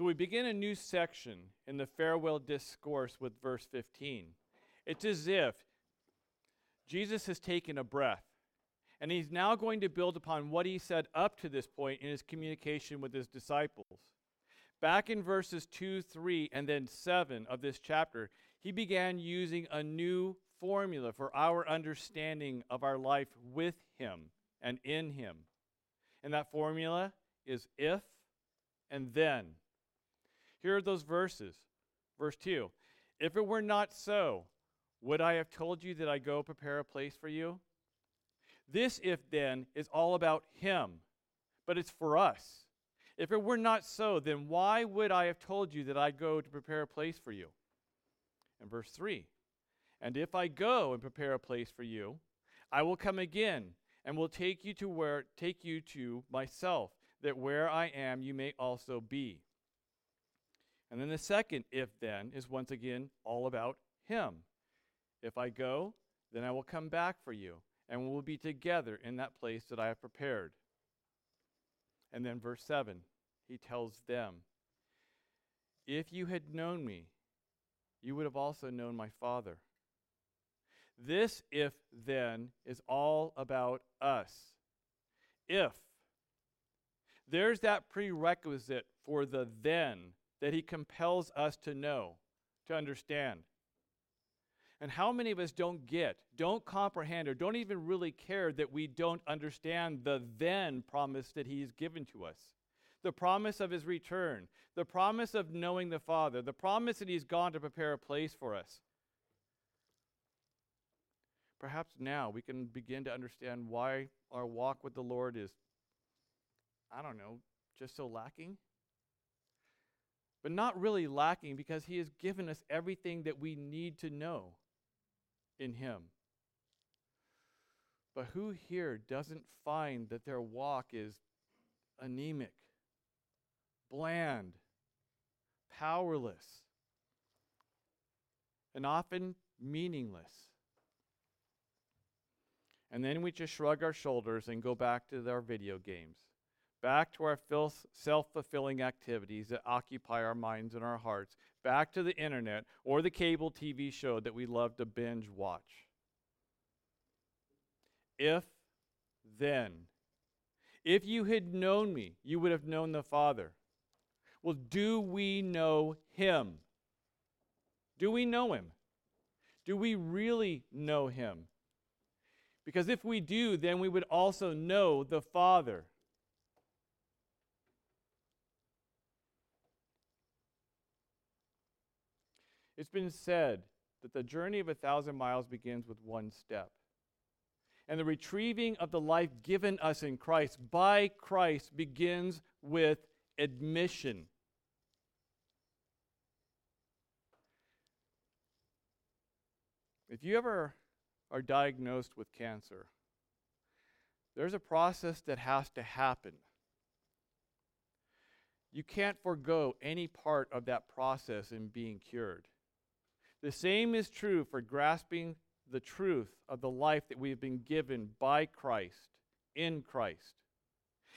So we begin a new section in the farewell discourse with verse 15. It's as if Jesus has taken a breath and he's now going to build upon what he said up to this point in his communication with his disciples. Back in verses 2, 3, and then 7 of this chapter, he began using a new formula for our understanding of our life with him and in him. And that formula is if and then. Here are those verses. Verse 2 If it were not so, would I have told you that I go prepare a place for you? This if then is all about him, but it's for us. If it were not so, then why would I have told you that I go to prepare a place for you? And verse 3 And if I go and prepare a place for you, I will come again and will take you to where take you to myself, that where I am you may also be. And then the second if then is once again all about him. If I go, then I will come back for you, and we will be together in that place that I have prepared. And then verse 7, he tells them, If you had known me, you would have also known my Father. This if then is all about us. If. There's that prerequisite for the then that he compels us to know, to understand. And how many of us don't get, don't comprehend, or don't even really care that we don't understand the then promise that He's given to us? The promise of His return, the promise of knowing the Father, the promise that He's gone to prepare a place for us. Perhaps now we can begin to understand why our walk with the Lord is, I don't know, just so lacking but not really lacking because He has given us everything that we need to know in Him. But who here doesn't find that their walk is anemic, bland, powerless, and often meaningless? And then we just shrug our shoulders and go back to our video games, back to our self fulfilling activities that occupy our minds and our hearts, back to the internet or the cable TV show that we love to binge watch. If then, if you had known me, you would have known the Father. Well, do we know him? Do we know him? Do we really know him? Because if we do, then we would also know the Father. It's been said that the journey of a thousand miles begins with one step. And the retrieving of the life given us in Christ by Christ begins with admission. If you ever are diagnosed with cancer, there's a process that has to happen. You can't forego any part of that process in being cured. The same is true for grasping the truth of the life that we have been given by Christ, in Christ.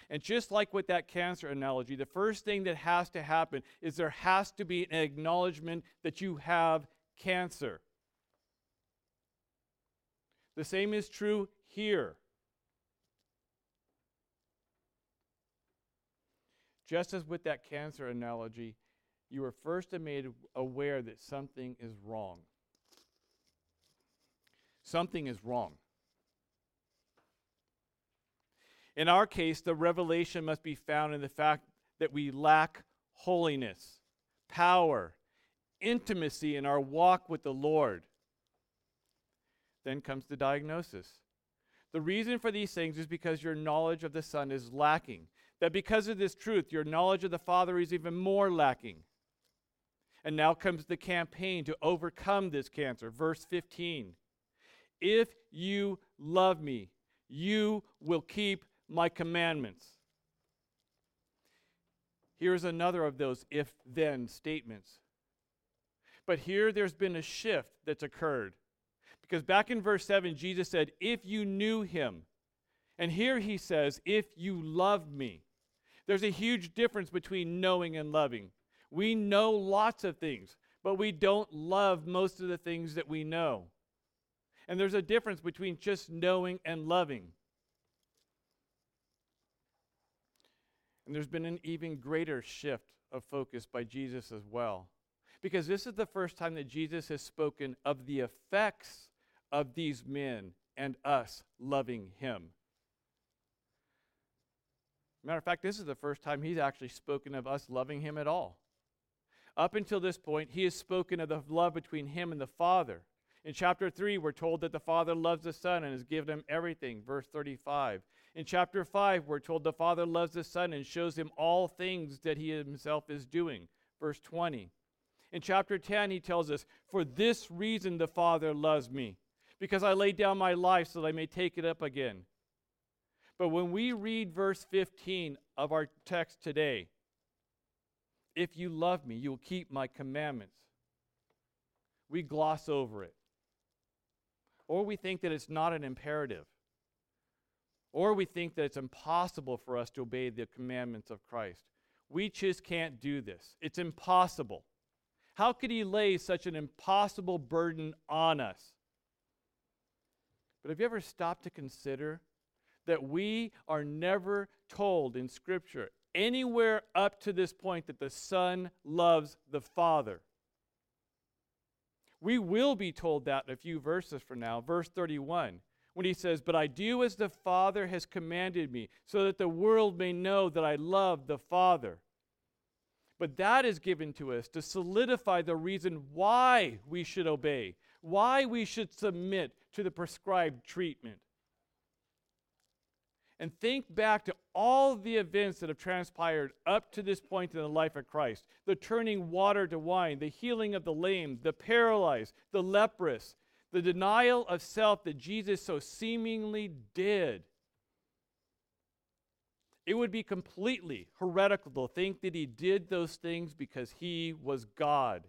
And just like with that cancer analogy, the first thing that has to happen is there has to be an acknowledgement that you have cancer. The same is true here. Just as with that cancer analogy, you are first made aware that something is wrong. Something is wrong. In our case, the revelation must be found in the fact that we lack holiness, power, intimacy in our walk with the Lord. Then comes the diagnosis. The reason for these things is because your knowledge of the Son is lacking. That because of this truth, your knowledge of the Father is even more lacking. And now comes the campaign to overcome this cancer. Verse 15 If you love me, you will keep my commandments. Here's another of those if then statements. But here there's been a shift that's occurred. Because back in verse 7, Jesus said, If you knew him. And here he says, If you love me. There's a huge difference between knowing and loving. We know lots of things, but we don't love most of the things that we know. And there's a difference between just knowing and loving. And there's been an even greater shift of focus by Jesus as well. Because this is the first time that Jesus has spoken of the effects of these men and us loving him. Matter of fact, this is the first time he's actually spoken of us loving him at all. Up until this point, he has spoken of the love between him and the Father. In chapter 3, we're told that the Father loves the Son and has given him everything, verse 35. In chapter 5, we're told the Father loves the Son and shows him all things that he himself is doing, verse 20. In chapter 10, he tells us, For this reason the Father loves me, because I laid down my life so that I may take it up again. But when we read verse 15 of our text today, if you love me, you'll keep my commandments. We gloss over it. Or we think that it's not an imperative. Or we think that it's impossible for us to obey the commandments of Christ. We just can't do this. It's impossible. How could he lay such an impossible burden on us? But have you ever stopped to consider that we are never told in Scripture anywhere up to this point that the Son loves the Father? We will be told that in a few verses from now, verse 31 when he says, But I do as the Father has commanded me, so that the world may know that I love the Father. But that is given to us to solidify the reason why we should obey, why we should submit to the prescribed treatment. And think back to all the events that have transpired up to this point in the life of Christ the turning water to wine, the healing of the lame, the paralyzed, the leprous, the denial of self that Jesus so seemingly did. It would be completely heretical to think that he did those things because he was God.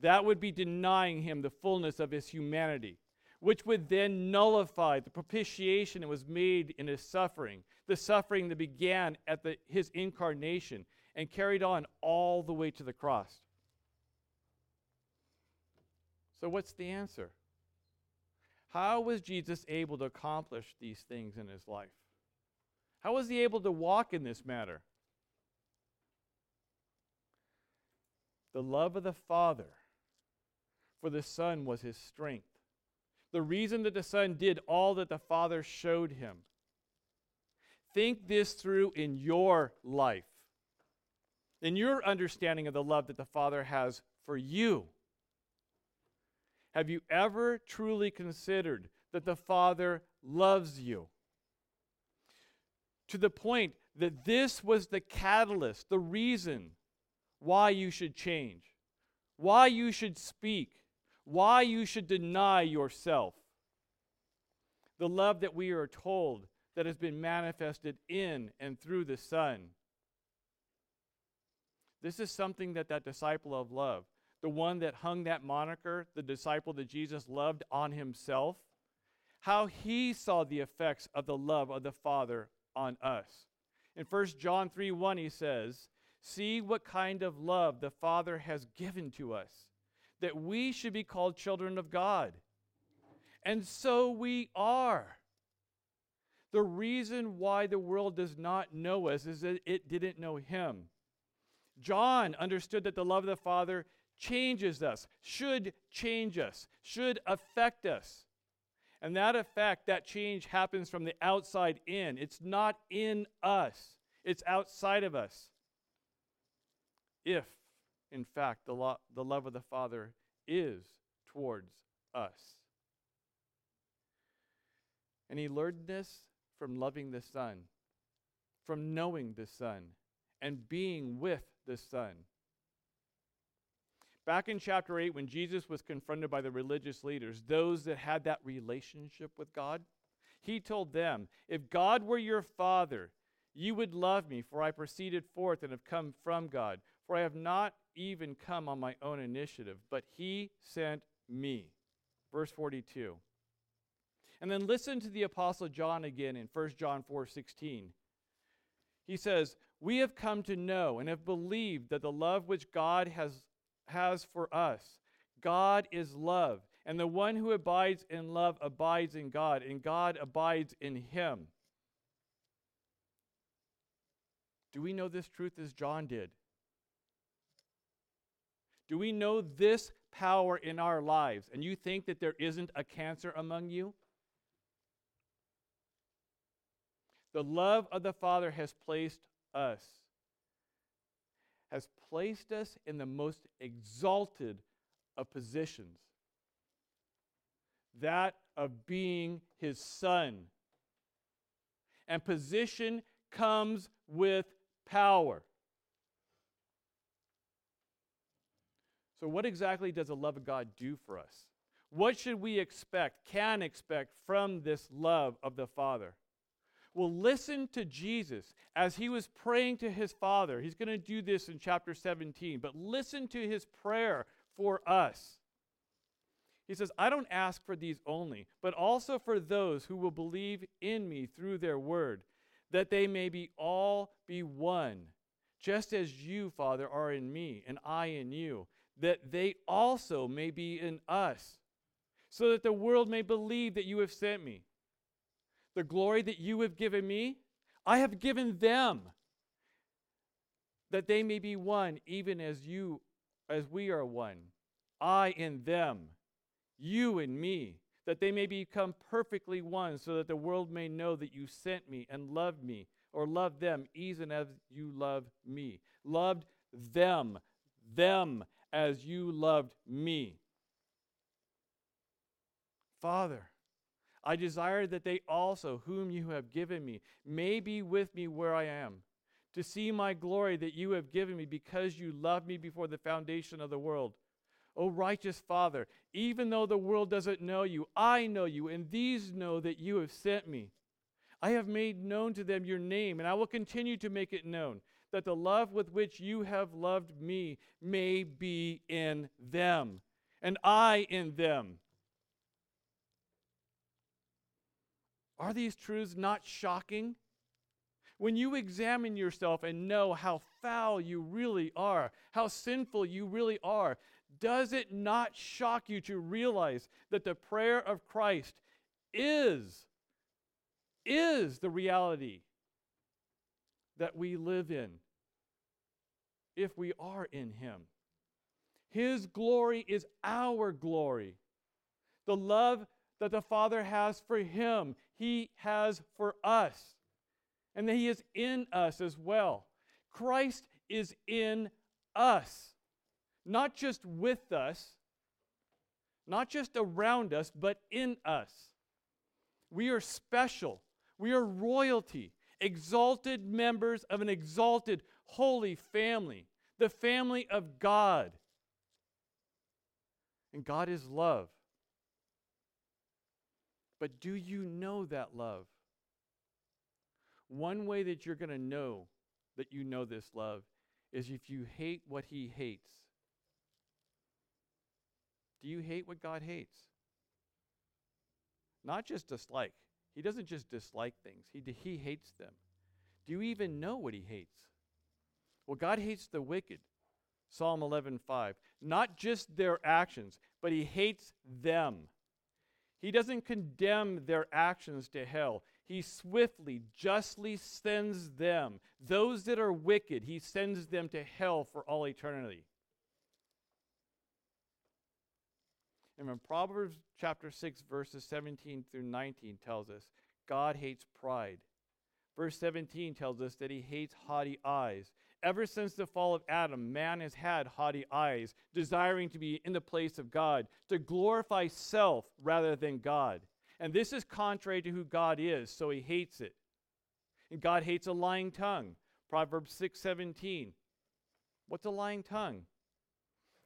That would be denying him the fullness of his humanity, which would then nullify the propitiation that was made in his suffering, the suffering that began at the, his incarnation and carried on all the way to the cross. So, what's the answer? How was Jesus able to accomplish these things in his life? How was he able to walk in this matter? The love of the Father for the Son was his strength. The reason that the Son did all that the Father showed him. Think this through in your life, in your understanding of the love that the Father has for you. Have you ever truly considered that the Father loves you? To the point that this was the catalyst, the reason why you should change, why you should speak, why you should deny yourself. The love that we are told that has been manifested in and through the Son. This is something that that disciple of love the one that hung that moniker, the disciple that Jesus loved, on himself, how he saw the effects of the love of the Father on us. In 1 John 3 1, he says, See what kind of love the Father has given to us, that we should be called children of God. And so we are. The reason why the world does not know us is that it didn't know him. John understood that the love of the Father changes us, should change us, should affect us. And that effect, that change happens from the outside in. It's not in us, it's outside of us. If, in fact, the, lo- the love of the Father is towards us. And he learned this from loving the Son, from knowing the Son, and being with the Son. Back in chapter 8, when Jesus was confronted by the religious leaders, those that had that relationship with God, he told them, If God were your father, you would love me, for I proceeded forth and have come from God. For I have not even come on my own initiative, but he sent me. Verse 42. And then listen to the apostle John again in 1 John 4 16. He says, we have come to know and have believed that the love which God has, has for us, God is love. And the one who abides in love abides in God, and God abides in him. Do we know this truth as John did? Do we know this power in our lives? And you think that there isn't a cancer among you? The love of the Father has placed us, has placed us in the most exalted of positions that of being his son. And position comes with power. So, what exactly does the love of God do for us? What should we expect, can expect from this love of the Father? Well, listen to Jesus as he was praying to his Father. He's going to do this in chapter 17, but listen to his prayer for us. He says, I don't ask for these only, but also for those who will believe in me through their word, that they may be all be one, just as you, Father, are in me, and I in you, that they also may be in us, so that the world may believe that you have sent me. The glory that you have given me, I have given them, that they may be one, even as you, as we are one. I in them, you in me, that they may become perfectly one, so that the world may know that you sent me and loved me, or loved them, even as you loved me. Loved them, them as you loved me. Father, I desire that they also, whom you have given me, may be with me where I am, to see my glory that you have given me because you loved me before the foundation of the world. O righteous Father, even though the world doesn't know you, I know you, and these know that you have sent me. I have made known to them your name, and I will continue to make it known, that the love with which you have loved me may be in them, and I in them Are these truths not shocking? When you examine yourself and know how foul you really are, how sinful you really are, does it not shock you to realize that the prayer of Christ is is the reality that we live in if we are in him. His glory is our glory. The love that the Father has for him, he has for us. And that he is in us as well. Christ is in us, not just with us, not just around us, but in us. We are special. We are royalty, exalted members of an exalted, holy family, the family of God. And God is love. But do you know that love? One way that you're going to know that you know this love is if you hate what he hates. Do you hate what God hates? Not just dislike. He doesn't just dislike things, he, he hates them. Do you even know what he hates? Well, God hates the wicked. Psalm 11:5. Not just their actions, but he hates them. He doesn't condemn their actions to hell. He swiftly, justly sends them, those that are wicked, he sends them to hell for all eternity. And when Proverbs chapter 6, verses 17 through 19 tells us, God hates pride. Verse 17 tells us that he hates haughty eyes. Ever since the fall of Adam, man has had haughty eyes, desiring to be in the place of God, to glorify self rather than God. And this is contrary to who God is, so he hates it. And God hates a lying tongue. Proverbs 6:17. What's a lying tongue?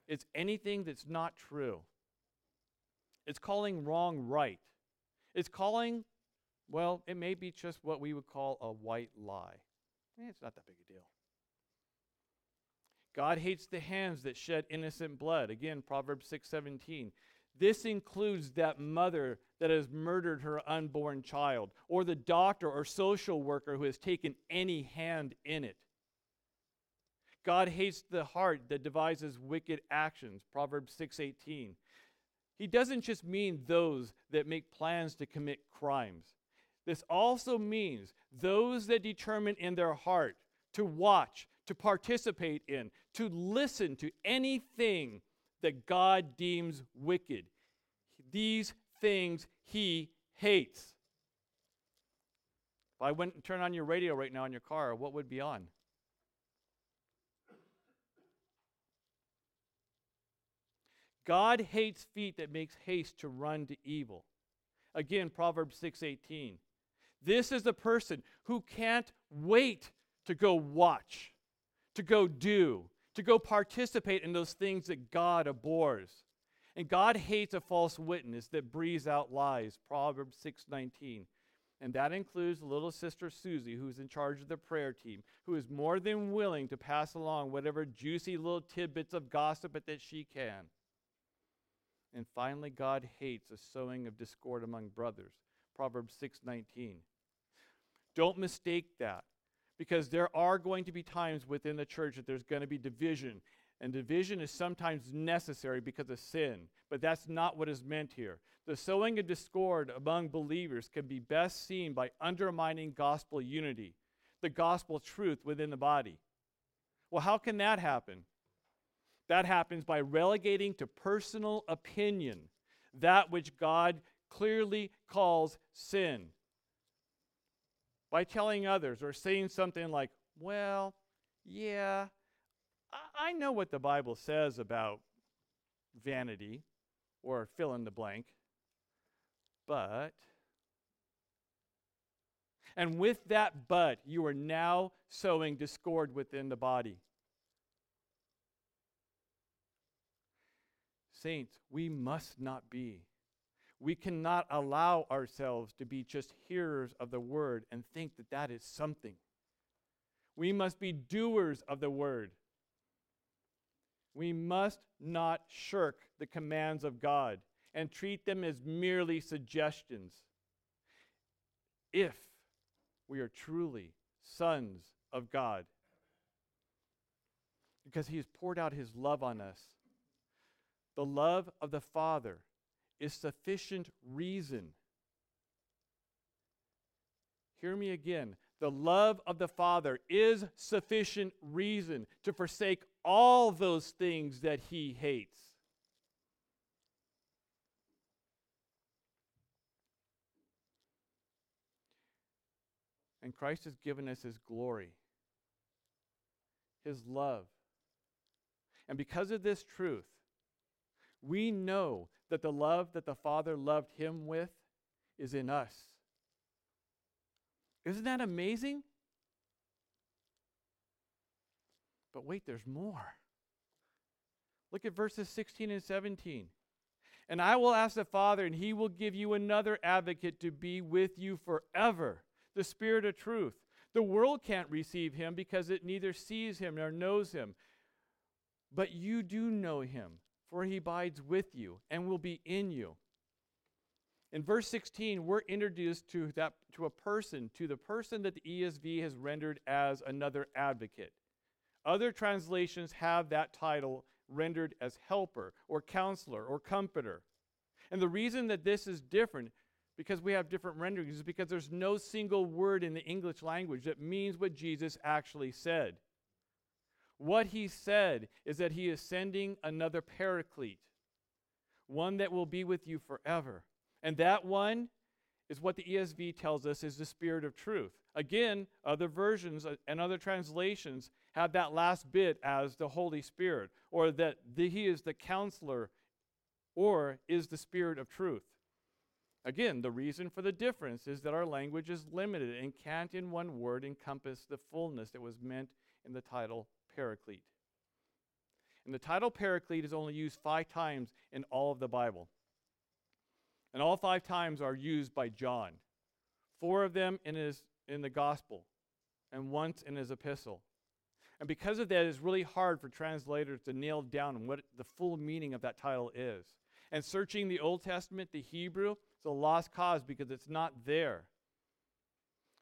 It's anything that's not true. It's calling wrong right. It's calling, well, it may be just what we would call a white lie. Eh, it's not that big a deal. God hates the hands that shed innocent blood. Again, Proverbs 6:17. This includes that mother that has murdered her unborn child, or the doctor or social worker who has taken any hand in it. God hates the heart that devises wicked actions. Proverbs 6:18. He doesn't just mean those that make plans to commit crimes. This also means those that determine in their heart to watch, to participate in, to listen to anything that God deems wicked. These things he hates. If I went and turned on your radio right now in your car, what would be on? God hates feet that makes haste to run to evil. Again, Proverbs 6:18. This is the person who can't wait to go watch, to go do, to go participate in those things that God abhors. And God hates a false witness that breathes out lies. Proverbs 6:19. And that includes little sister Susie, who's in charge of the prayer team, who is more than willing to pass along whatever juicy little tidbits of gossip that she can. And finally, God hates a sowing of discord among brothers. Proverbs 6:19. Don't mistake that because there are going to be times within the church that there's going to be division and division is sometimes necessary because of sin, but that's not what is meant here. The sowing of discord among believers can be best seen by undermining gospel unity, the gospel truth within the body. Well, how can that happen? That happens by relegating to personal opinion that which God clearly calls sin. By telling others or saying something like, well, yeah, I know what the Bible says about vanity or fill in the blank, but. And with that but, you are now sowing discord within the body. Saints, we must not be. We cannot allow ourselves to be just hearers of the word and think that that is something. We must be doers of the word. We must not shirk the commands of God and treat them as merely suggestions. If we are truly sons of God, because He has poured out His love on us. The love of the Father is sufficient reason. Hear me again. The love of the Father is sufficient reason to forsake all those things that he hates. And Christ has given us his glory, his love. And because of this truth, we know that the love that the Father loved him with is in us. Isn't that amazing? But wait, there's more. Look at verses 16 and 17. And I will ask the Father, and he will give you another advocate to be with you forever, the Spirit of truth. The world can't receive him because it neither sees him nor knows him. But you do know him, for he abides with you and will be in you. In verse 16, we're introduced to, that, to a person, to the person that the ESV has rendered as another advocate. Other translations have that title rendered as helper or counselor or comforter. And the reason that this is different, because we have different renderings, is because there's no single word in the English language that means what Jesus actually said. What he said is that he is sending another paraclete, one that will be with you forever. And that one is what the ESV tells us is the Spirit of truth. Again, other versions uh, and other translations have that last bit as the Holy Spirit, or that the, He is the counselor, or is the Spirit of truth. Again, the reason for the difference is that our language is limited and can't, in one word, encompass the fullness that was meant in the title Paraclete. And the title Paraclete is only used five times in all of the Bible. And all five times are used by John. Four of them in, his, in the Gospel, and once in his epistle. And because of that, it's really hard for translators to nail down what the full meaning of that title is. And searching the Old Testament, the Hebrew, is a lost cause because it's not there.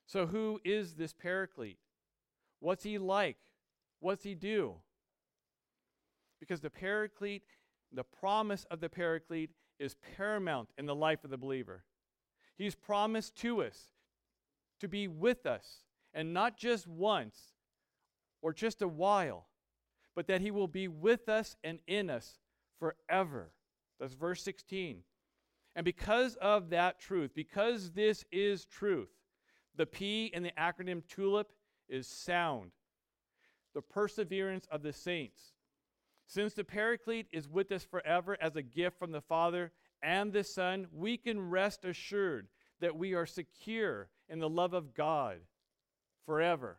So, who is this paraclete? What's he like? What's he do? Because the paraclete, the promise of the paraclete, is paramount in the life of the believer. He's promised to us to be with us, and not just once or just a while, but that he will be with us and in us forever. That's verse 16. And because of that truth, because this is truth, the P in the acronym TULIP is sound, the perseverance of the saints. Since the Paraclete is with us forever as a gift from the Father and the Son, we can rest assured that we are secure in the love of God forever.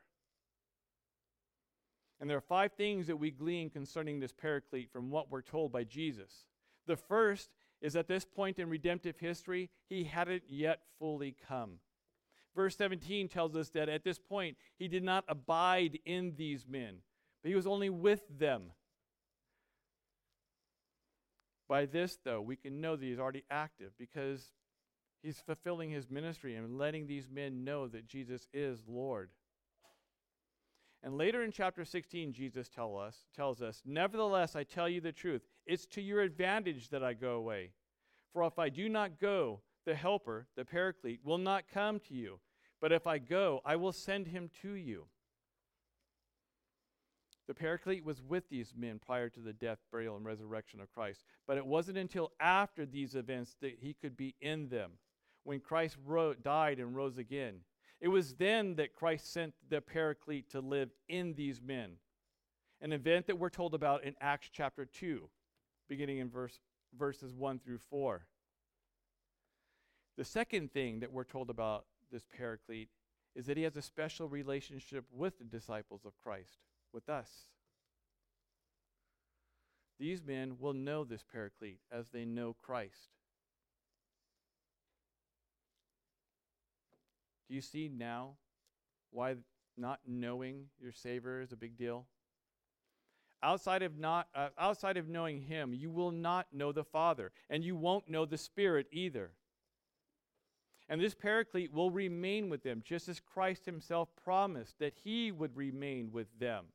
And there are five things that we glean concerning this Paraclete from what we're told by Jesus. The first is at this point in redemptive history, he hadn't yet fully come. Verse 17 tells us that at this point, he did not abide in these men, but he was only with them. By this, though, we can know that he's already active because he's fulfilling his ministry and letting these men know that Jesus is Lord. And later in chapter 16, Jesus tell us, tells us, Nevertheless, I tell you the truth. It's to your advantage that I go away. For if I do not go, the Helper, the Paraclete, will not come to you. But if I go, I will send him to you. The Paraclete was with these men prior to the death, burial, and resurrection of Christ. But it wasn't until after these events that he could be in them, when Christ died and rose again. It was then that Christ sent the Paraclete to live in these men. An event that we're told about in Acts chapter 2, beginning in verse, verses 1 through 4. The second thing that we're told about this Paraclete is that he has a special relationship with the disciples of Christ, with us. These men will know this Paraclete as they know Christ. Do you see now why not knowing your Savior is a big deal? Outside of, not, uh, outside of knowing Him, you will not know the Father, and you won't know the Spirit either. And this Paraclete will remain with them, just as Christ Himself promised that He would remain with them.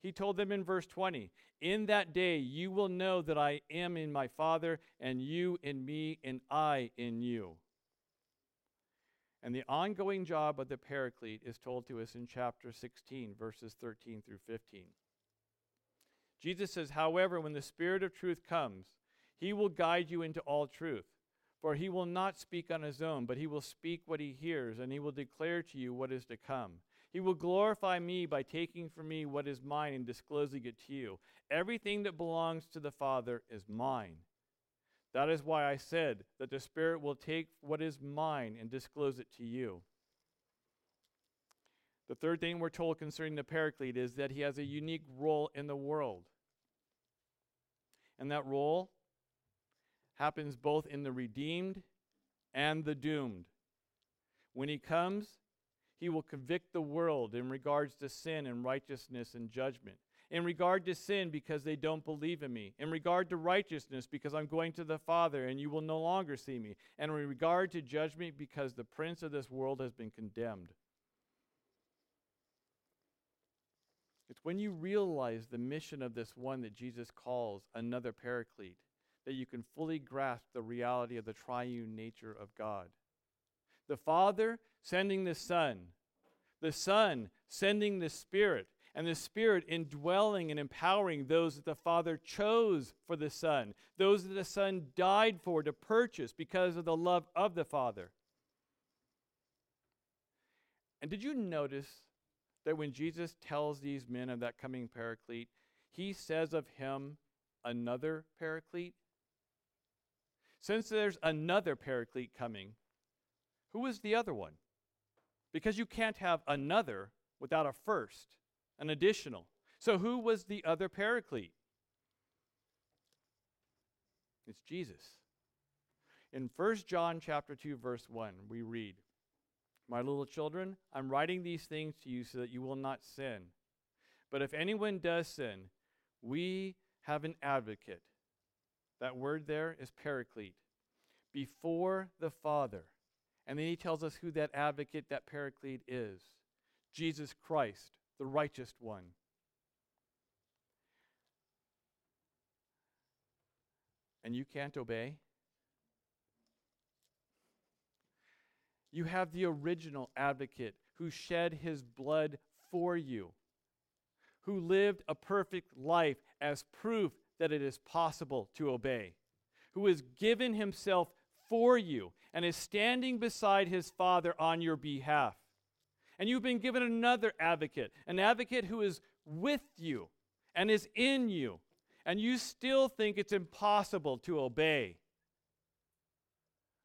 He told them in verse 20, In that day you will know that I am in my Father, and you in me, and I in you. And the ongoing job of the Paraclete is told to us in chapter 16, verses 13 through 15. Jesus says, However, when the Spirit of truth comes, he will guide you into all truth. For he will not speak on his own, but he will speak what he hears, and he will declare to you what is to come. He will glorify me by taking from me what is mine and disclosing it to you. Everything that belongs to the Father is mine. That is why I said that the Spirit will take what is mine and disclose it to you. The third thing we're told concerning the Paraclete is that he has a unique role in the world. And that role happens both in the redeemed and the doomed. When he comes, he will convict the world in regards to sin and righteousness and judgment in regard to sin because they don't believe in me, in regard to righteousness because I'm going to the Father and you will no longer see me, and in regard to judgment because the prince of this world has been condemned. It's when you realize the mission of this one that Jesus calls another paraclete that you can fully grasp the reality of the triune nature of God. The Father sending the Son, the Son sending the Spirit, and the Spirit indwelling and empowering those that the Father chose for the Son, those that the Son died for to purchase because of the love of the Father. And did you notice that when Jesus tells these men of that coming paraclete, he says of him another paraclete? Since there's another paraclete coming, who is the other one? Because you can't have another without a first an additional. So who was the other paraclete? It's Jesus. In 1 John chapter 2 verse 1, we read, "My little children, I'm writing these things to you so that you will not sin. But if anyone does sin, we have an advocate." That word there is paraclete. Before the Father. And then he tells us who that advocate, that paraclete is Jesus Christ, the righteous one. And you can't obey? You have the original advocate who shed his blood for you, who lived a perfect life as proof that it is possible to obey, who has given himself for you and is standing beside his Father on your behalf. And you've been given another advocate, an advocate who is with you and is in you, and you still think it's impossible to obey.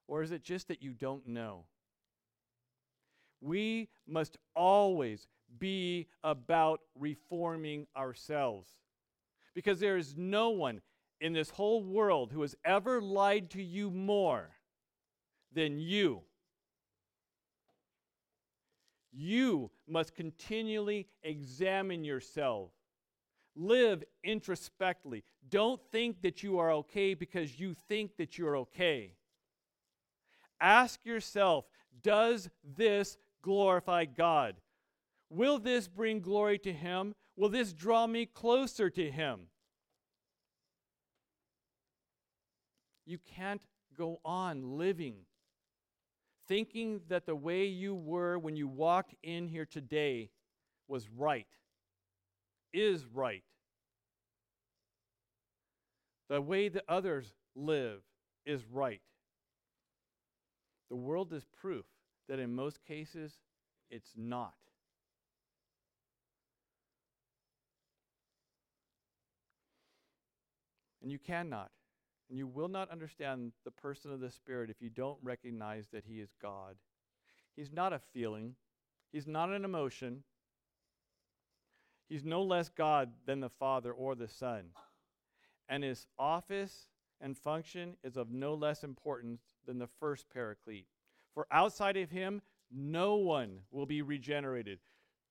Or is it just that you don't know? We must always be about reforming ourselves. Because there is no one in this whole world who has ever lied to you more than you. You must continually examine yourself. Live introspectively. Don't think that you are okay because you think that you're okay. Ask yourself Does this glorify God? Will this bring glory to Him? Will this draw me closer to Him? You can't go on living thinking that the way you were when you walked in here today was right, is right. The way that others live is right. The world is proof that in most cases it's not. And you cannot and you will not understand the person of the Spirit if you don't recognize that He is God. He's not a feeling, He's not an emotion. He's no less God than the Father or the Son. And His office and function is of no less importance than the first paraclete. For outside of Him, no one will be regenerated,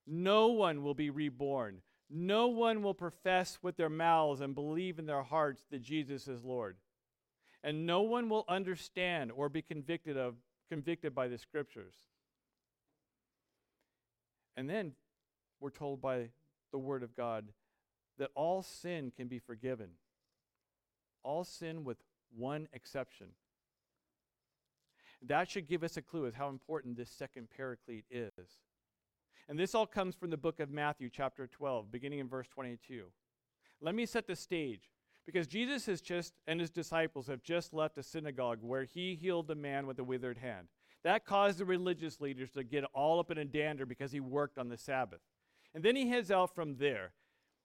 no one will be reborn. No one will profess with their mouths and believe in their hearts that Jesus is Lord and no one will understand or be convicted of convicted by the scriptures. And then we're told by the word of God that all sin can be forgiven. All sin with one exception. That should give us a clue as how important this second paraclete is. And this all comes from the book of Matthew, chapter 12, beginning in verse 22. Let me set the stage. Because Jesus has just, and his disciples have just left a synagogue where he healed the man with a withered hand. That caused the religious leaders to get all up in a dander because he worked on the Sabbath. And then he heads out from there,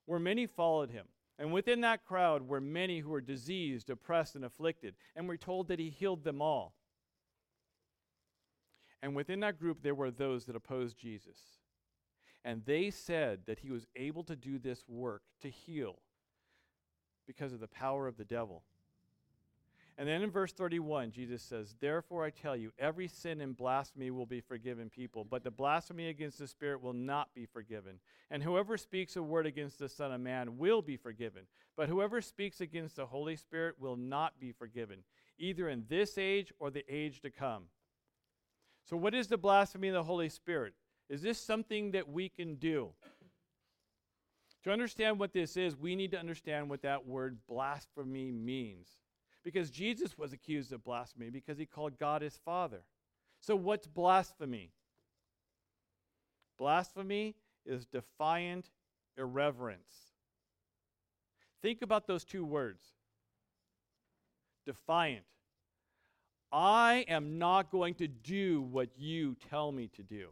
where many followed him. And within that crowd were many who were diseased, oppressed, and afflicted. And we're told that he healed them all. And within that group, there were those that opposed Jesus. And they said that he was able to do this work to heal because of the power of the devil. And then in verse 31, Jesus says, Therefore I tell you, every sin and blasphemy will be forgiven people, but the blasphemy against the Spirit will not be forgiven. And whoever speaks a word against the Son of Man will be forgiven, but whoever speaks against the Holy Spirit will not be forgiven, either in this age or the age to come. So, what is the blasphemy of the Holy Spirit? Is this something that we can do? To understand what this is, we need to understand what that word blasphemy means. Because Jesus was accused of blasphemy because he called God his Father. So, what's blasphemy? Blasphemy is defiant irreverence. Think about those two words defiant. I am not going to do what you tell me to do.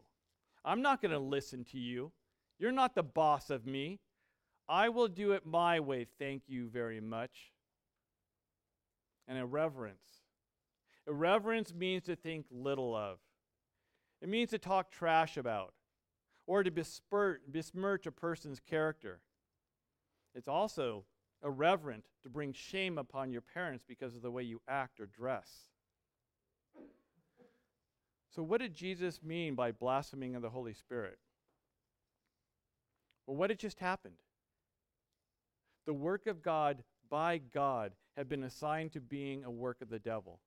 I'm not going to listen to you. You're not the boss of me. I will do it my way, thank you very much. And irreverence. Irreverence means to think little of, it means to talk trash about, or to besmirch a person's character. It's also irreverent to bring shame upon your parents because of the way you act or dress. So, what did Jesus mean by blaspheming of the Holy Spirit? Well, what had just happened? the work of God by God had been assigned to being a work of the devil.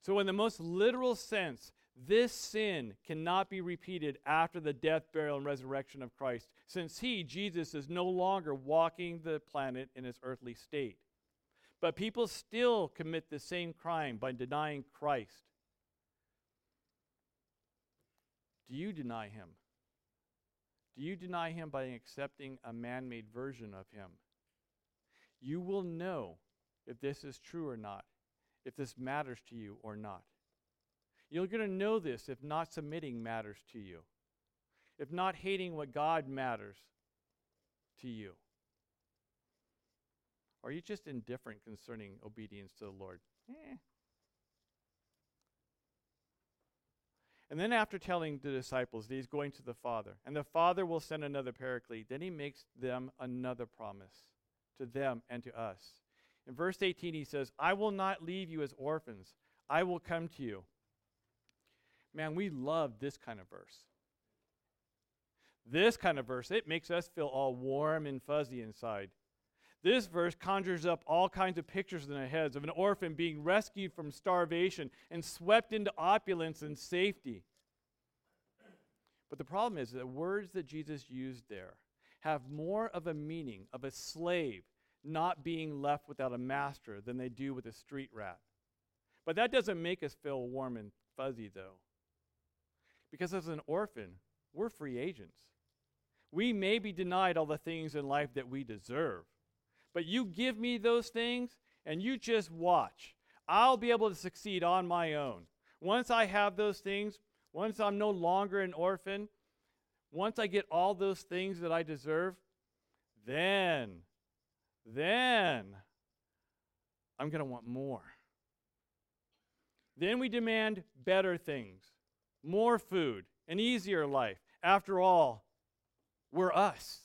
So, in the most literal sense, this sin cannot be repeated after the death, burial, and resurrection of Christ, since he, Jesus, is no longer walking the planet in his earthly state. But people still commit the same crime by denying Christ. Do you deny him? Do you deny him by accepting a man made version of him? You will know if this is true or not, if this matters to you or not. You're going to know this if not submitting matters to you, if not hating what God matters to you. Are you just indifferent concerning obedience to the Lord? Eh. And then, after telling the disciples that he's going to the Father, and the Father will send another paraclete, then he makes them another promise to them and to us. In verse 18, he says, I will not leave you as orphans, I will come to you. Man, we love this kind of verse. This kind of verse, it makes us feel all warm and fuzzy inside. This verse conjures up all kinds of pictures in our heads of an orphan being rescued from starvation and swept into opulence and safety. But the problem is that the words that Jesus used there have more of a meaning of a slave not being left without a master than they do with a street rat. But that doesn't make us feel warm and fuzzy, though. Because as an orphan, we're free agents. We may be denied all the things in life that we deserve, but you give me those things and you just watch. I'll be able to succeed on my own. Once I have those things, once I'm no longer an orphan, once I get all those things that I deserve, then, then I'm going to want more. Then we demand better things, more food, an easier life. After all, we're us.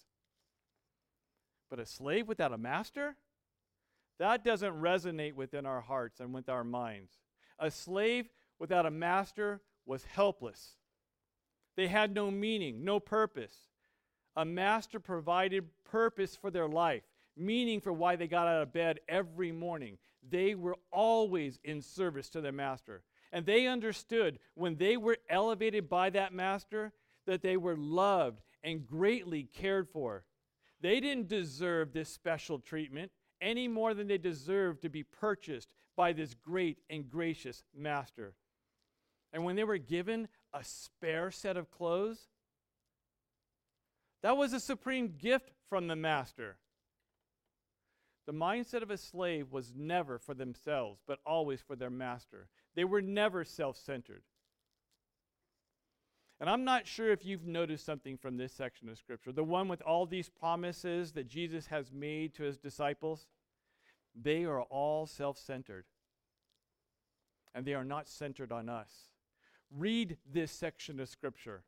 But a slave without a master? That doesn't resonate within our hearts and with our minds. A slave without a master was helpless. They had no meaning, no purpose. A master provided purpose for their life, meaning for why they got out of bed every morning. They were always in service to their master. And they understood when they were elevated by that master that they were loved and greatly cared for. They didn't deserve this special treatment any more than they deserved to be purchased by this great and gracious master. And when they were given a spare set of clothes, that was a supreme gift from the master. The mindset of a slave was never for themselves, but always for their master. They were never self centered. And I'm not sure if you've noticed something from this section of Scripture, the one with all these promises that Jesus has made to his disciples. They are all self centered, and they are not centered on us. Read this section of Scripture.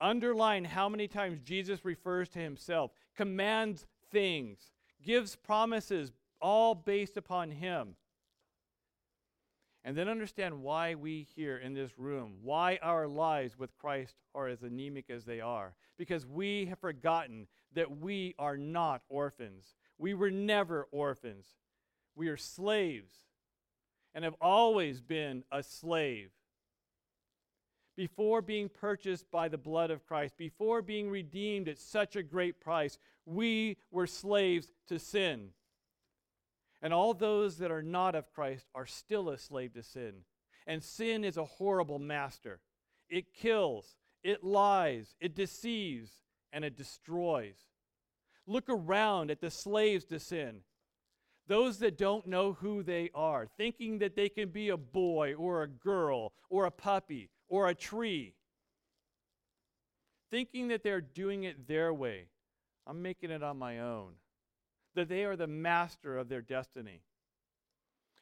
Underline how many times Jesus refers to himself, commands things, gives promises, all based upon him. And then understand why we here in this room, why our lives with Christ are as anemic as they are. Because we have forgotten that we are not orphans. We were never orphans. We are slaves and have always been a slave. Before being purchased by the blood of Christ, before being redeemed at such a great price, we were slaves to sin. And all those that are not of Christ are still a slave to sin. And sin is a horrible master. It kills, it lies, it deceives, and it destroys. Look around at the slaves to sin. Those that don't know who they are, thinking that they can be a boy or a girl or a puppy or a tree, thinking that they're doing it their way. I'm making it on my own that they are the master of their destiny.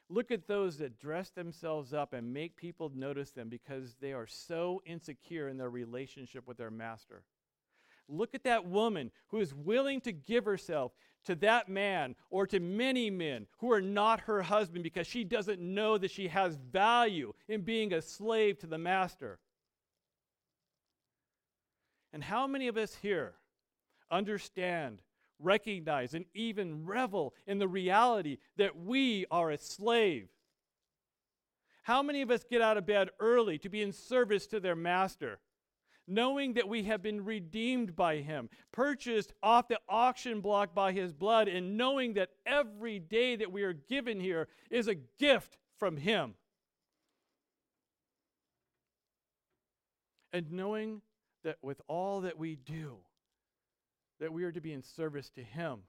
Look at those that dress themselves up and make people notice them because they are so insecure in their relationship with their master. Look at that woman who is willing to give herself to that man or to many men who are not her husband because she doesn't know that she has value in being a slave to the master. And how many of us here understand recognize, and even revel in the reality that we are a slave. How many of us get out of bed early to be in service to their master? knowing that we have been redeemed by him, purchased off the auction block by his blood, and knowing that every day that we are given here is a gift from him. And knowing that with all that we do, that we are to be in service to him.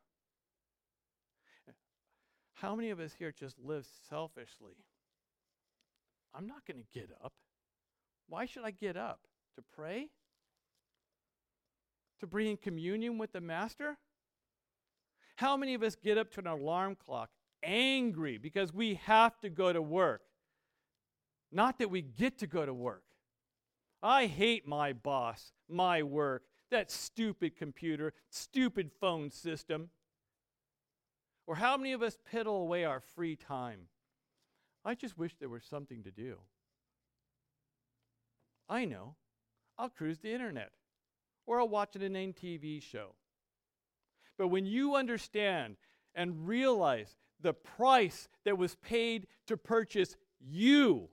How many of us here just live selfishly? I'm not going to get up. Why should I get up? To pray? To bring in communion with the Master? How many of us get up to an alarm clock angry because we have to go to work? Not that we get to go to work. I hate my boss, my work, that stupid computer, stupid phone system. Or how many of us piddle away our free time? I just wish there was something to do. I know. I'll cruise the internet or I'll watch an inane TV show. But when you understand and realize the price that was paid to purchase you,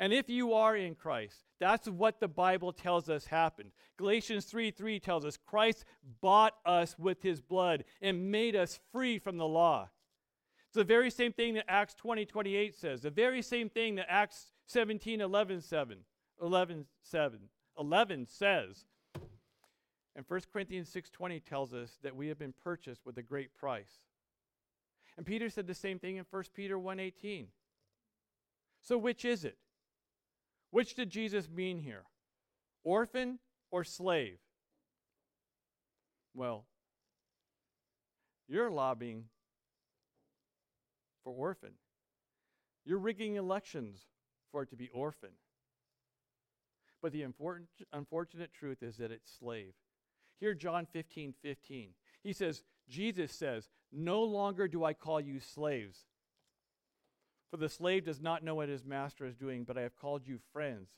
and if you are in Christ, that's what the Bible tells us happened. Galatians 3 3 tells us Christ bought us with his blood and made us free from the law. It's the very same thing that Acts 20 28 says, the very same thing that Acts 17 11 7, 11, 7, 11 says. And 1 Corinthians 6:20 tells us that we have been purchased with a great price. And Peter said the same thing in 1 Peter 1:18. So which is it? Which did Jesus mean here? Orphan or slave? Well, you're lobbying for orphan. You're rigging elections for it to be orphan. But the important, unfortunate truth is that it's slave. Here, John 15 15. He says, Jesus says, No longer do I call you slaves for the slave does not know what his master is doing, but I have called you friends.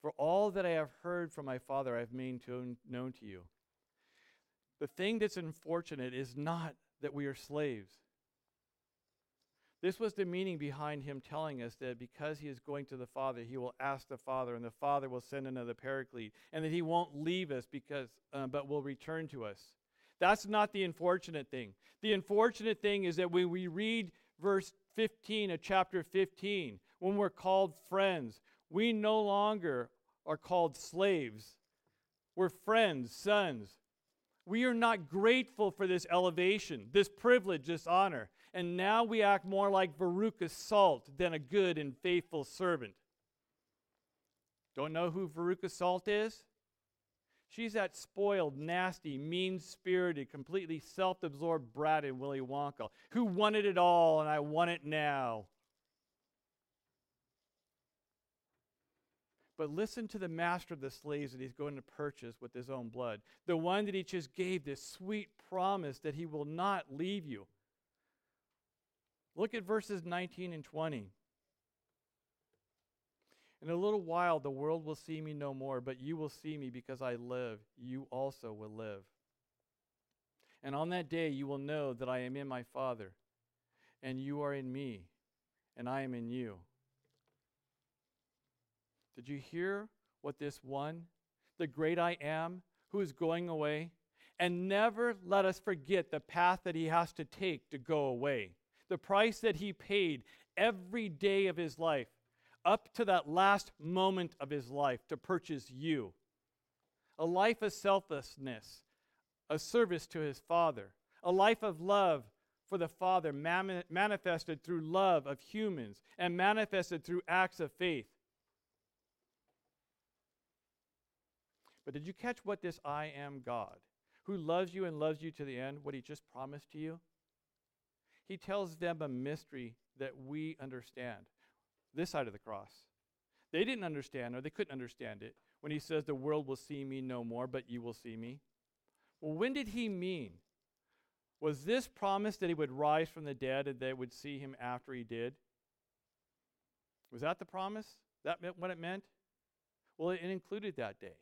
For all that I have heard from my Father, I have made known to you. The thing that's unfortunate is not that we are slaves. This was the meaning behind him telling us that because he is going to the Father, he will ask the Father, and the Father will send another Paraclete, and that he won't leave us because, uh, but will return to us. That's not the unfortunate thing. The unfortunate thing is that when we read verse 15 of chapter 15, when we're called friends, we no longer are called slaves. We're friends, sons. We are not grateful for this elevation, this privilege, this honor. And now we act more like Veruca Salt than a good and faithful servant. Don't know who Veruca Salt is? She's that spoiled, nasty, mean spirited, completely self absorbed brat in Willy Wonka who wanted it all and I want it now. But listen to the master of the slaves that he's going to purchase with his own blood. The one that he just gave this sweet promise that he will not leave you. Look at verses 19 and 20. In a little while, the world will see me no more, but you will see me because I live. You also will live. And on that day, you will know that I am in my Father, and you are in me, and I am in you. Did you hear what this one, the great I am, who is going away? And never let us forget the path that he has to take to go away, the price that he paid every day of his life up to that last moment of his life to purchase you. A life of selflessness, a service to his Father, a life of love for the Father man- manifested through love of humans and manifested through acts of faith. But did you catch what this I am God, who loves you and loves you to the end, what he just promised to you? He tells them a mystery that we understand this side of the cross. They didn't understand, or they couldn't understand it, when he says, The world will see me no more, but you will see me. Well, when did he mean? Was this promise that he would rise from the dead and they would see him after he did? Was that the promise? That meant what it meant? Well, it included that day.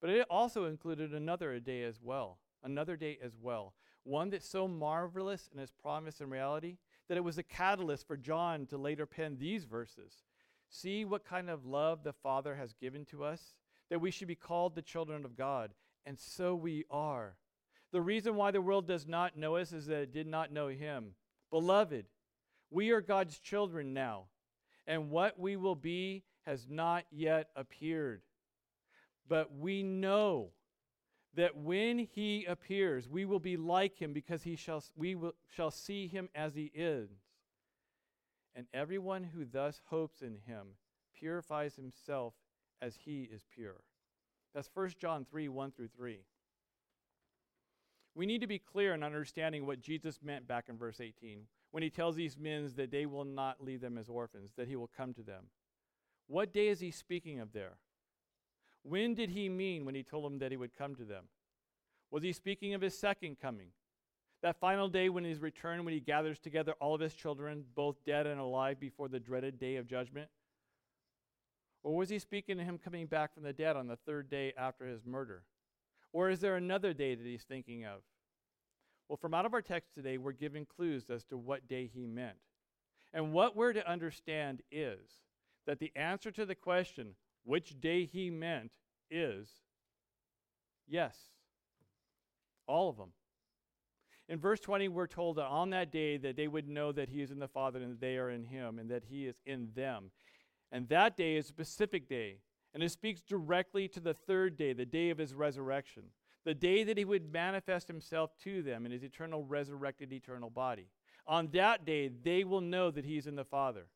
But it also included another day as well, another day as well. One that's so marvelous in its promise and reality that it was a catalyst for John to later pen these verses See what kind of love the Father has given to us, that we should be called the children of God, and so we are. The reason why the world does not know us is that it did not know him. Beloved, we are God's children now, and what we will be has not yet appeared. But we know that when he appears, we will be like him because he shall, we will, shall see him as he is. And everyone who thus hopes in him purifies himself as he is pure. That's 1 John 3 1 through 3. We need to be clear in understanding what Jesus meant back in verse 18 when he tells these men that they will not leave them as orphans, that he will come to them. What day is he speaking of there? When did he mean when he told them that he would come to them? Was he speaking of his second coming? That final day when he's returned, when he gathers together all of his children, both dead and alive, before the dreaded day of judgment? Or was he speaking to him coming back from the dead on the third day after his murder? Or is there another day that he's thinking of? Well, from out of our text today, we're given clues as to what day he meant. And what we're to understand is that the answer to the question, which day he meant, is yes, all of them. In verse 20, we're told that on that day that they would know that he is in the Father and that they are in him and that he is in them. And that day is a specific day. And it speaks directly to the third day, the day of his resurrection, the day that he would manifest himself to them in his eternal resurrected eternal body. On that day, they will know that he is in the Father.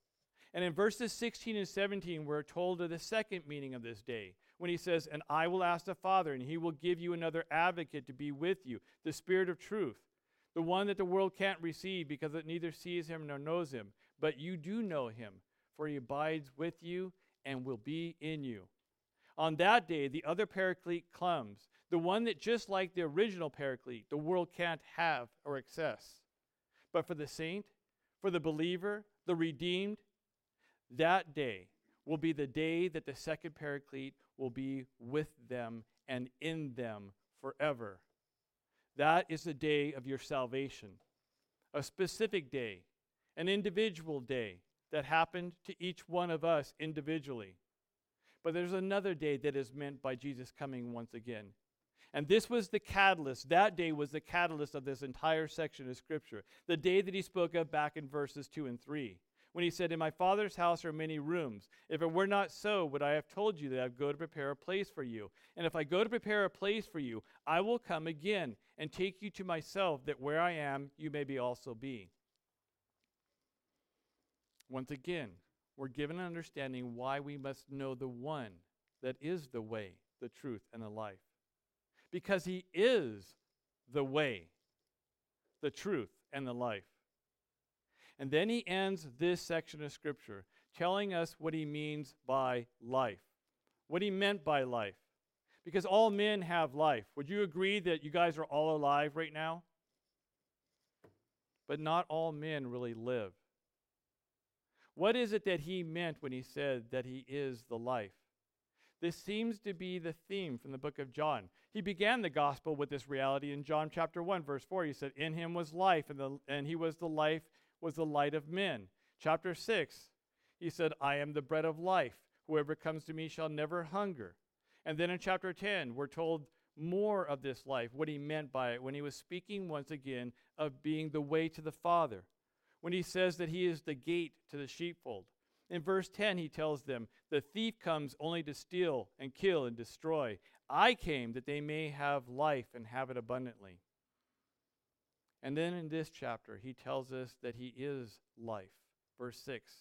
And in verses 16 and 17, we're told of the second meaning of this day when he says, And I will ask the Father, and he will give you another advocate to be with you, the Spirit of truth, the one that the world can't receive because it neither sees him nor knows him. But you do know him, for he abides with you and will be in you. On that day, the other paraclete comes, the one that, just like the original paraclete, the world can't have or access. But for the saint, for the believer, the redeemed, that day will be the day that the second paraclete will be with them and in them forever. That is the day of your salvation, a specific day, an individual day that happened to each one of us individually. But there's another day that is meant by Jesus coming once again. And this was the catalyst. That day was the catalyst of this entire section of Scripture. The day that he spoke of back in verses 2 and 3 when he said, In my Father's house are many rooms. If it were not so, would I have told you that I go to prepare a place for you? And if I go to prepare a place for you, I will come again and take you to myself, that where I am, you may be also be. Once again, we're given an understanding why we must know the one that is the way, the truth, and the life. Because he is the way, the truth, and the life. And then he ends this section of Scripture telling us what he means by life, what he meant by life. Because all men have life. Would you agree that you guys are all alive right now? But not all men really live. What is it that he meant when he said that he is the life? This seems to be the theme from the book of John. He began the gospel with this reality in John chapter 1 verse 4. He said, "In him was life and the and he was the life was the light of men. Chapter 6, he said, I am the bread of life. Whoever comes to me shall never hunger. And then in chapter 10, we're told more of this life, what he meant by it, when he was speaking once again of being the way to the Father. When he says that he is the gate to the sheepfold. In verse 10, he tells them, The thief comes only to steal and kill and destroy. I came that they may have life and have it abundantly. And then in this chapter, he tells us that he is life. Verse 6.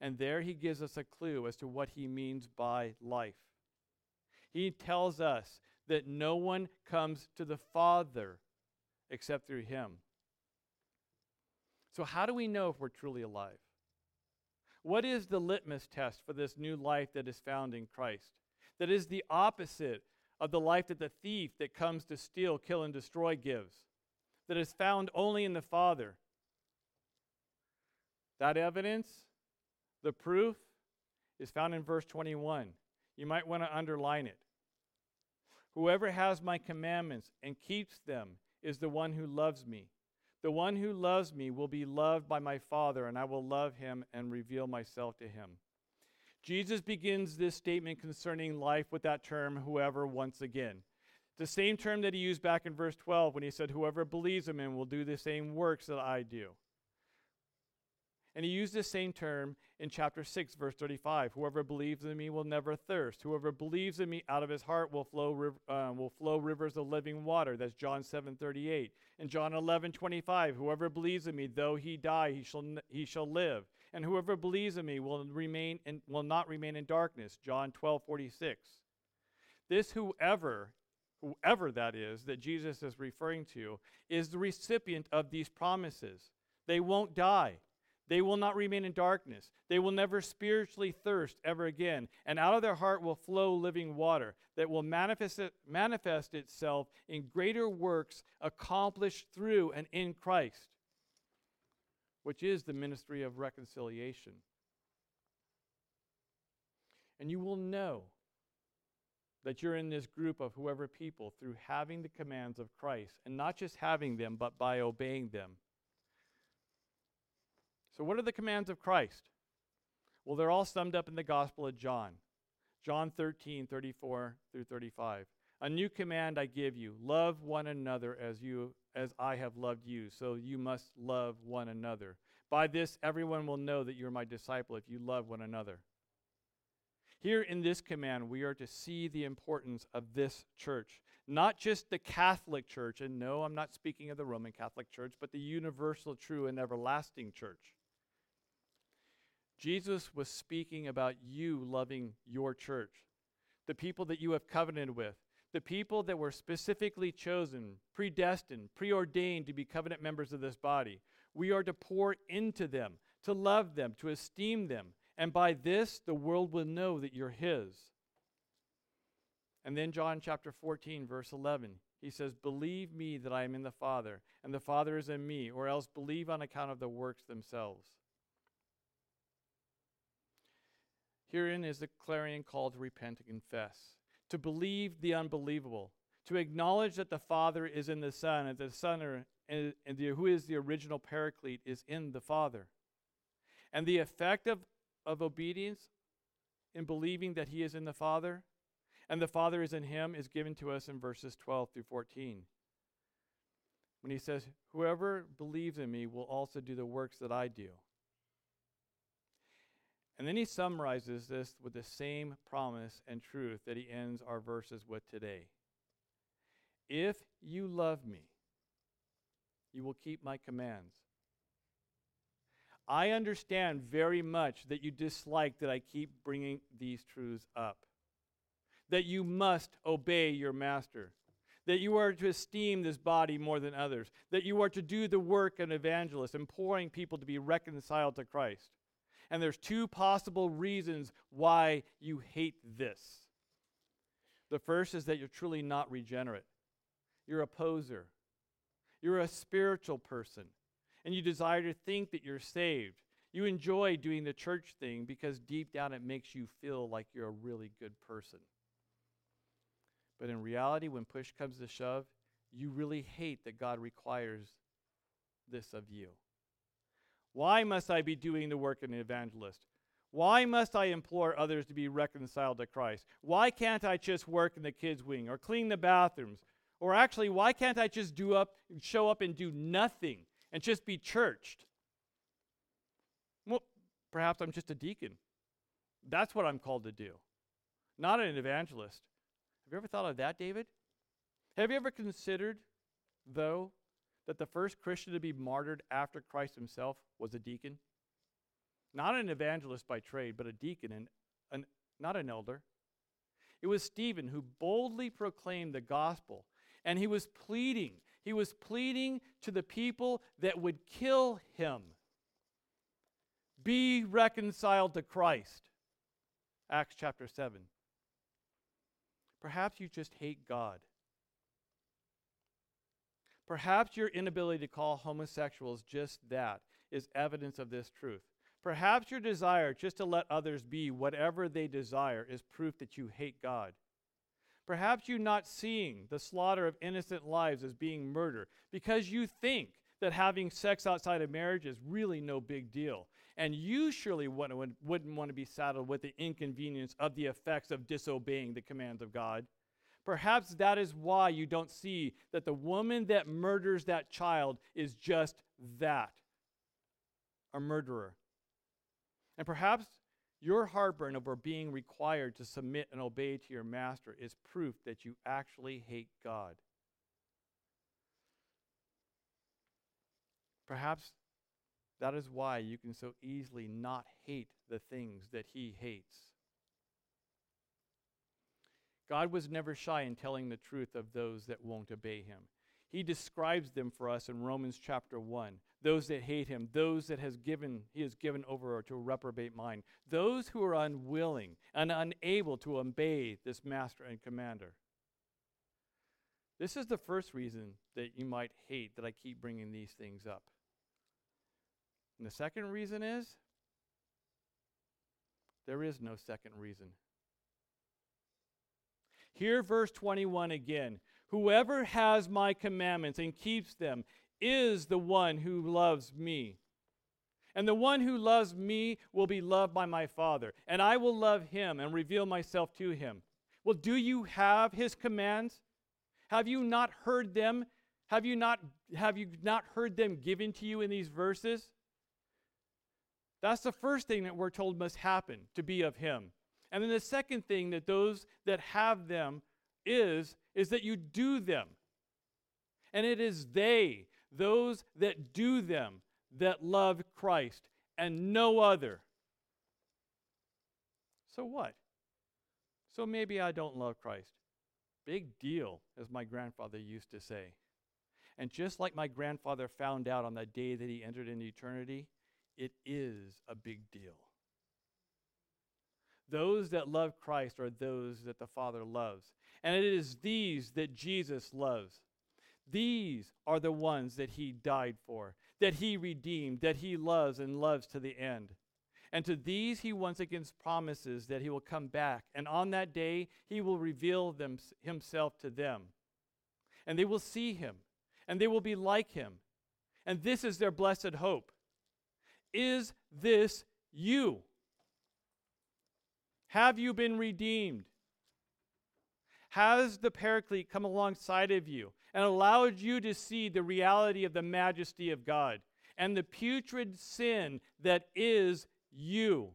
And there he gives us a clue as to what he means by life. He tells us that no one comes to the Father except through him. So, how do we know if we're truly alive? What is the litmus test for this new life that is found in Christ? That is the opposite of the life that the thief that comes to steal, kill, and destroy gives that is found only in the Father. That evidence, the proof, is found in verse 21. You might want to underline it. Whoever has my commandments and keeps them is the one who loves me. The one who loves me will be loved by my Father, and I will love him and reveal myself to him. Jesus begins this statement concerning life with that term, whoever, once again. The same term that he used back in verse 12 when he said, Whoever believes in him will do the same works that I do. And he used the same term in chapter 6, verse 35. Whoever believes in me will never thirst. Whoever believes in me out of his heart will flow, uh, will flow rivers of living water. That's John 7, 38. In John 11, 25, whoever believes in me, though he die, he shall, he shall live. And whoever believes in me will, remain in, will not remain in darkness. John 12, 46. This whoever whoever that is that Jesus is referring to, is the recipient of these promises. They won't die. They will not remain in darkness. They will never spiritually thirst ever again. And out of their heart will flow living water that will manifest, it, manifest itself in greater works accomplished through and in Christ, which is the ministry of reconciliation. And you will know that you're in this group of whoever people through having the commands of Christ, and not just having them, but by obeying them. So, what are the commands of Christ? Well, they're all summed up in the Gospel of John. John 13, 34 through 35. A new command I give you love one another as, you, as I have loved you, so you must love one another. By this, everyone will know that you're my disciple if you love one another. Here in this command, we are to see the importance of this church, not just the Catholic Church. And no, I'm not speaking of the Roman Catholic Church, but the universal, true, and everlasting church. Jesus was speaking about you loving your church, the people that you have covenanted with, the people that were specifically chosen, predestined, preordained to be covenant members of this body. We are to pour into them, to love them, to esteem them, and by this the world will know that you're his. And then John chapter 14, verse 11, he says, Believe me that I am in the Father, and the Father is in me, or else believe on account of the works themselves. Herein is the clarion call to repent and confess, to believe the unbelievable, to acknowledge that the Father is in the Son, and the Son, are, and, and the, who is the original paraclete, is in the Father. And the effect of of obedience in believing that he is in the Father and the Father is in him is given to us in verses 12 through 14. When he says, Whoever believes in me will also do the works that I do. And then he summarizes this with the same promise and truth that he ends our verses with today. If you love me, you will keep my commands. I understand very much that you dislike that I keep bringing these truths up. That you must obey your master. That you are to esteem this body more than others. That you are to do the work of an evangelist, imploring people to be reconciled to Christ. And there's two possible reasons why you hate this. The first is that you're truly not regenerate. You're a poser. You're a spiritual person and you desire to think that you're saved. You enjoy doing the church thing because deep down it makes you feel like you're a really good person. But in reality, when push comes to shove, you really hate that God requires this of you. Why must I be doing the work of an evangelist? Why must I implore others to be reconciled to Christ? Why can't I just work in the kids' wing or clean the bathrooms? Or actually, why can't I just do up, show up and do nothing and just be churched. Well, perhaps I'm just a deacon. That's what I'm called to do, not an evangelist. Have you ever thought of that, David? Have you ever considered, though, that the first Christian to be martyred after Christ himself was a deacon? Not an evangelist by trade, but a deacon and an, not an elder. It was Stephen who boldly proclaimed the gospel, and he was pleading he was pleading to the people that would kill him. Be reconciled to Christ. Acts chapter 7. Perhaps you just hate God. Perhaps your inability to call homosexuals just that is evidence of this truth. Perhaps your desire just to let others be whatever they desire is proof that you hate God. Perhaps you not seeing the slaughter of innocent lives as being murder because you think that having sex outside of marriage is really no big deal. and you surely wouldn't, wouldn't want to be saddled with the inconvenience of the effects of disobeying the commands of God. Perhaps that is why you don't see that the woman that murders that child is just that a murderer. And perhaps your heartburn over being required to submit and obey to your master is proof that you actually hate God. Perhaps that is why you can so easily not hate the things that he hates. God was never shy in telling the truth of those that won't obey him. He describes them for us in Romans chapter 1. Those that hate him, those that has given he has given over to a reprobate mind, those who are unwilling and unable to obey this master and commander. This is the first reason that you might hate that I keep bringing these things up. And the second reason is there is no second reason. Hear verse 21 again. Whoever has my commandments and keeps them is the one who loves me. And the one who loves me will be loved by my Father, and I will love him and reveal myself to him. Well, do you have his commands? Have you not heard them? Have you not, have you not heard them given to you in these verses? That's the first thing that we're told must happen to be of him. And then the second thing that those that have them is is that you do them. And it is they, those that do them, that love Christ and no other. So what? So maybe I don't love Christ. Big deal, as my grandfather used to say. And just like my grandfather found out on the day that he entered into eternity, it is a big deal. Those that love Christ are those that the Father loves. And it is these that Jesus loves. These are the ones that he died for, that he redeemed, that he loves and loves to the end. And to these he once again promises that he will come back, and on that day he will reveal them, himself to them. And they will see him, and they will be like him. And this is their blessed hope. Is this you? Have you been redeemed? Has the Paraclete come alongside of you and allowed you to see the reality of the majesty of God and the putrid sin that is you?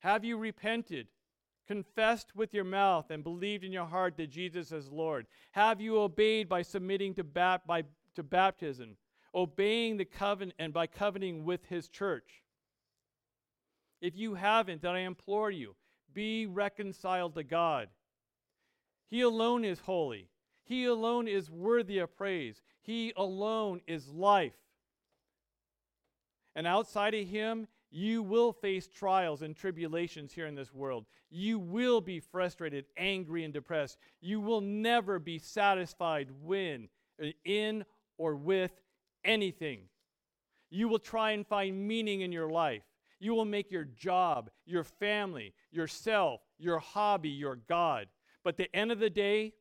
Have you repented, confessed with your mouth, and believed in your heart that Jesus is Lord? Have you obeyed by submitting to, bat- by, to baptism? obeying the covenant and by covenanting with his church. If you haven't, then I implore you, be reconciled to God. He alone is holy. He alone is worthy of praise. He alone is life. And outside of Him, you will face trials and tribulations here in this world. You will be frustrated, angry, and depressed. You will never be satisfied when, in or with anything. You will try and find meaning in your life. You will make your job, your family, yourself, your hobby, your God. But the end of the day,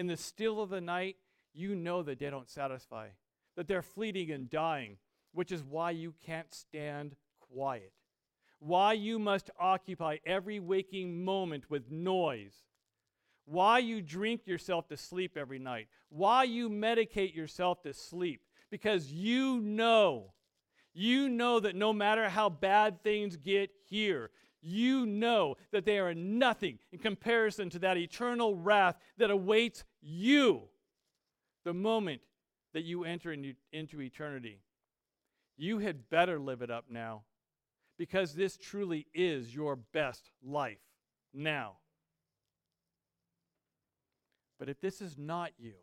in the still of the night, you know that they don't satisfy, that they're fleeting and dying, which is why you can't stand quiet. Why you must occupy every waking moment with noise. Why you drink yourself to sleep every night. Why you medicate yourself to sleep because you know, you know that no matter how bad things get here, you know that they are nothing in comparison to that eternal wrath that awaits you the moment that you enter into eternity. You had better live it up now because this truly is your best life now. But if this is not you,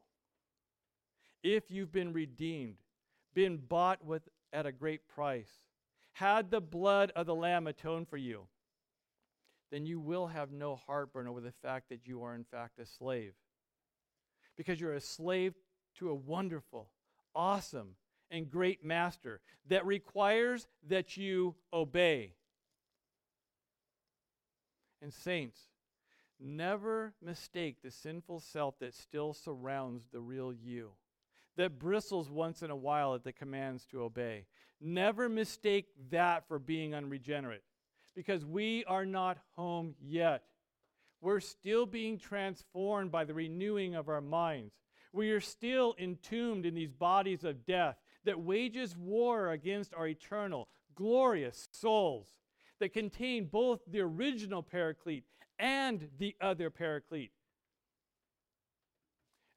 if you've been redeemed, been bought with at a great price, had the blood of the Lamb atone for you, then you will have no heartburn over the fact that you are, in fact, a slave. Because you're a slave to a wonderful, awesome, and great master that requires that you obey. And, saints, never mistake the sinful self that still surrounds the real you. that bristles once in a while at the commands to obey. Never mistake that for being unregenerate because we are not home yet. We're still being transformed by the renewing of our minds. We are still entombed in these bodies of death that wages war against our eternal, glorious souls that contain both the original paraclete and the other paraclete.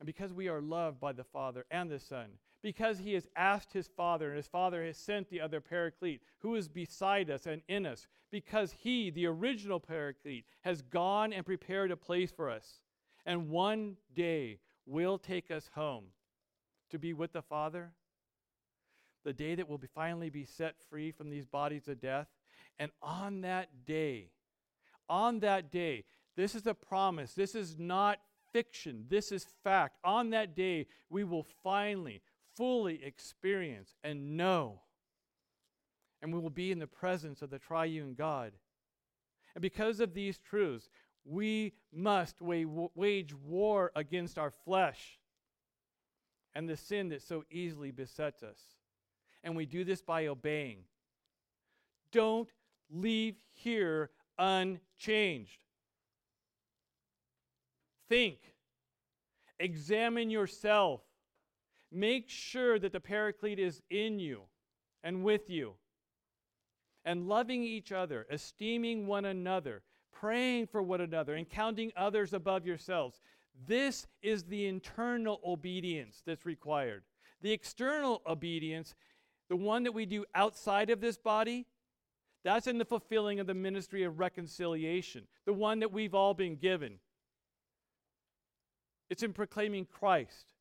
And because we are loved by the Father and the Son, because he has asked his Father, and his Father has sent the other Paraclete, who is beside us and in us, because he, the original Paraclete, has gone and prepared a place for us, and one day will take us home to be with the Father, the day that we'll be finally be set free from these bodies of death. And on that day, on that day, this is a promise. This is not fiction. This is fact. On that day, we will finally, fully experience and know. And we will be in the presence of the triune God. And because of these truths, we must wage war against our flesh and the sin that so easily besets us. And we do this by obeying. Don't leave here unchanged. Think, examine yourself, make sure that the paraclete is in you and with you, and loving each other, esteeming one another, praying for one another, and counting others above yourselves. This is the internal obedience that's required. The external obedience, the one that we do outside of this body, that's in the fulfilling of the ministry of reconciliation, the one that we've all been given. It's in proclaiming Christ.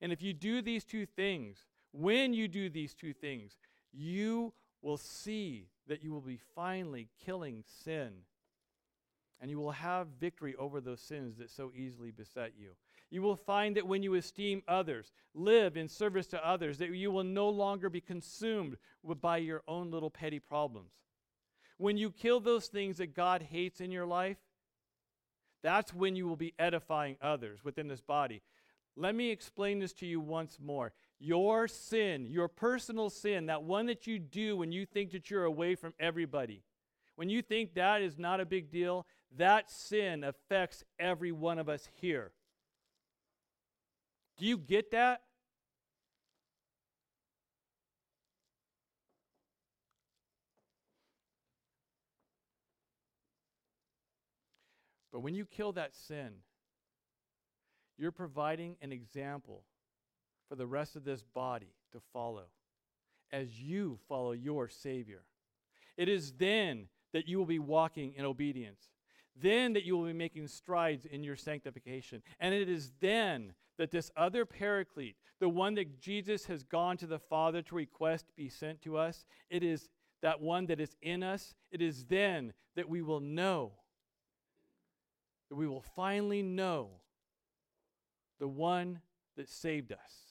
And if you do these two things, when you do these two things, you will see that you will be finally killing sin. And you will have victory over those sins that so easily beset you. You will find that when you esteem others, live in service to others, that you will no longer be consumed by your own little petty problems. When you kill those things that God hates in your life, that's when you will be edifying others within this body. Let me explain this to you once more. Your sin, your personal sin, that one that you do when you think that you're away from everybody, when you think that is not a big deal, that sin affects every one of us here. Do you get that? But when you kill that sin, you're providing an example for the rest of this body to follow as you follow your Savior. It is then that you will be walking in obedience. Then that you will be making strides in your sanctification. And it is then that this other paraclete, the one that Jesus has gone to the Father to request be sent to us, it is that one that is in us. It is then that we will know that we will finally know the one that saved us.